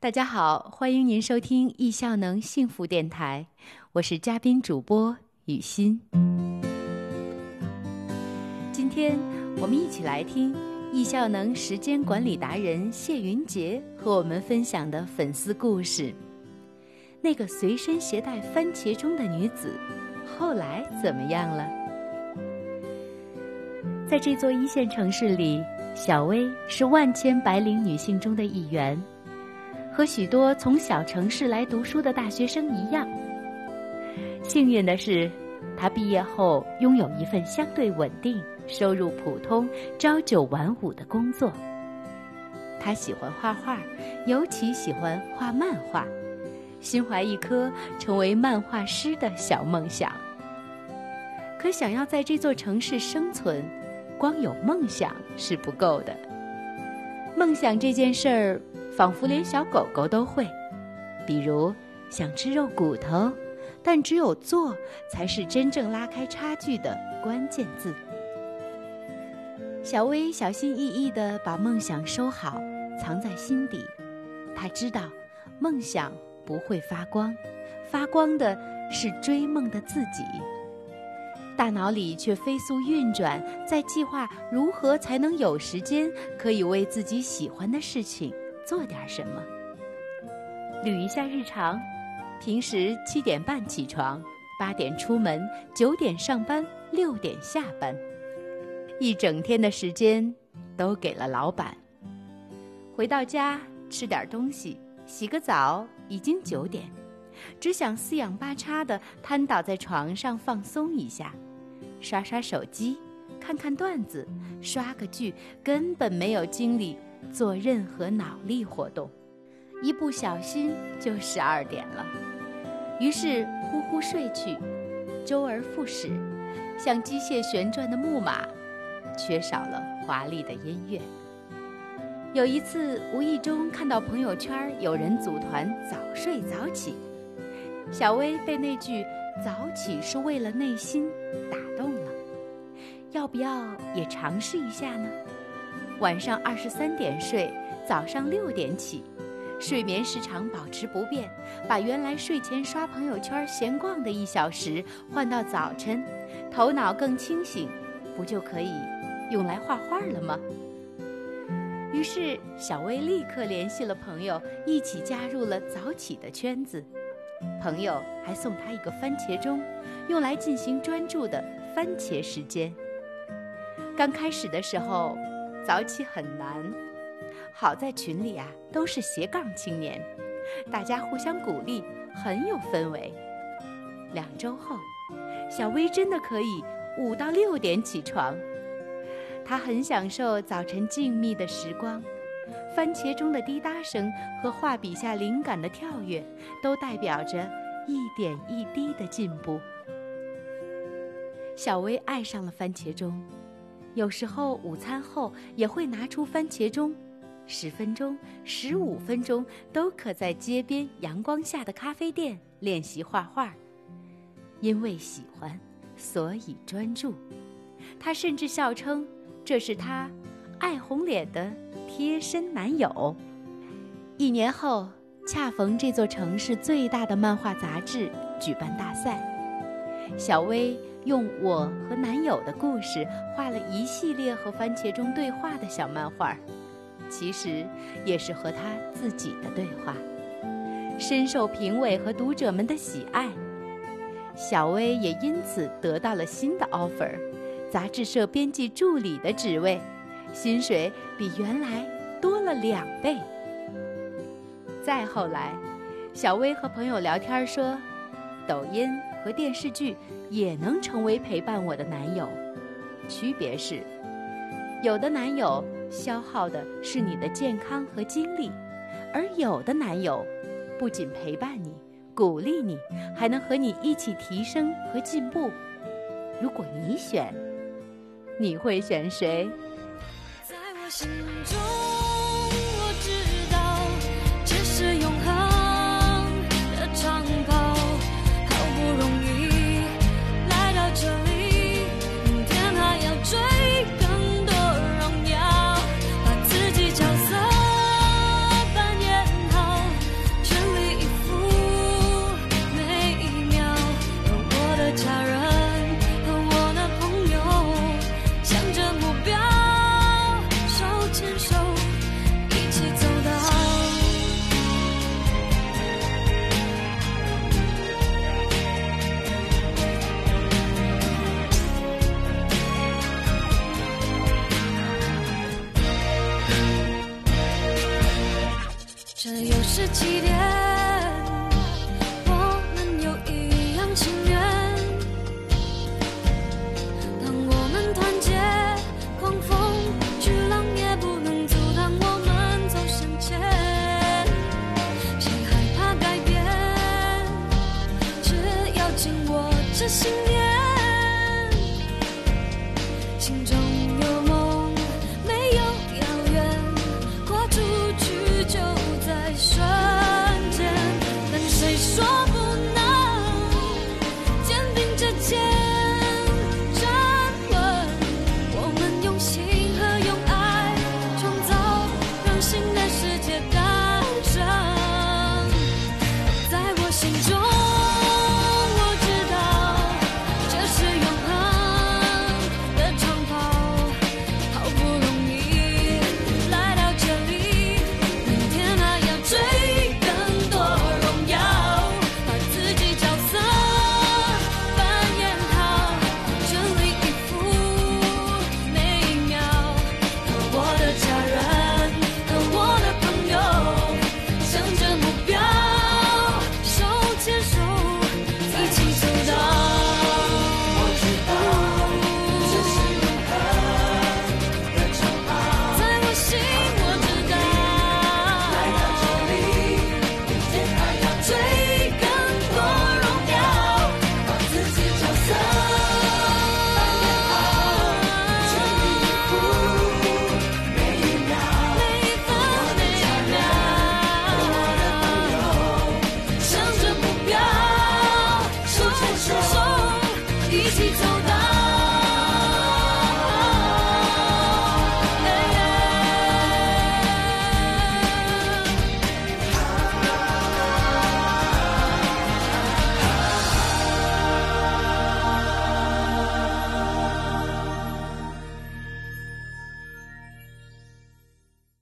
大家好，欢迎您收听易效能幸福电台，我是嘉宾主播雨欣。今天我们一起来听易效能时间管理达人谢云杰和我们分享的粉丝故事。那个随身携带番茄钟的女子，后来怎么样了？在这座一线城市里，小薇是万千白领女性中的一员。和许多从小城市来读书的大学生一样，幸运的是，他毕业后拥有一份相对稳定、收入普通、朝九晚五的工作。他喜欢画画，尤其喜欢画漫画，心怀一颗成为漫画师的小梦想。可想要在这座城市生存，光有梦想是不够的。梦想这件事儿。仿佛连小狗狗都会，比如想吃肉骨头，但只有做才是真正拉开差距的关键字。小薇小心翼翼地把梦想收好，藏在心底。她知道，梦想不会发光，发光的是追梦的自己。大脑里却飞速运转，在计划如何才能有时间可以为自己喜欢的事情。做点什么？捋一下日常，平时七点半起床，八点出门，九点上班，六点下班，一整天的时间都给了老板。回到家吃点东西，洗个澡，已经九点，只想四仰八叉的瘫倒在床上放松一下，刷刷手机，看看段子，刷个剧，根本没有精力。做任何脑力活动，一不小心就十二点了。于是呼呼睡去，周而复始，像机械旋转的木马，缺少了华丽的音乐。有一次无意中看到朋友圈有人组团早睡早起，小薇被那句“早起是为了内心”打动了，要不要也尝试一下呢？晚上二十三点睡，早上六点起，睡眠时长保持不变，把原来睡前刷朋友圈闲逛的一小时换到早晨，头脑更清醒，不就可以用来画画了吗？于是小薇立刻联系了朋友，一起加入了早起的圈子。朋友还送她一个番茄钟，用来进行专注的番茄时间。刚开始的时候。早起很难，好在群里啊都是斜杠青年，大家互相鼓励，很有氛围。两周后，小薇真的可以五到六点起床，她很享受早晨静谧的时光，番茄钟的滴答声和画笔下灵感的跳跃，都代表着一点一滴的进步。小薇爱上了番茄钟。有时候午餐后也会拿出番茄钟，十分钟、十五分钟都可在街边阳光下的咖啡店练习画画。因为喜欢，所以专注。他甚至笑称这是他爱红脸的贴身男友。一年后，恰逢这座城市最大的漫画杂志举办大赛，小薇。用我和男友的故事画了一系列和番茄钟对话的小漫画，其实也是和他自己的对话，深受评委和读者们的喜爱。小薇也因此得到了新的 offer，杂志社编辑助理的职位，薪水比原来多了两倍。再后来，小薇和朋友聊天说，抖音。和电视剧也能成为陪伴我的男友，区别是，有的男友消耗的是你的健康和精力，而有的男友不仅陪伴你、鼓励你，还能和你一起提升和进步。如果你选，你会选谁？在我心中。是起点？心中，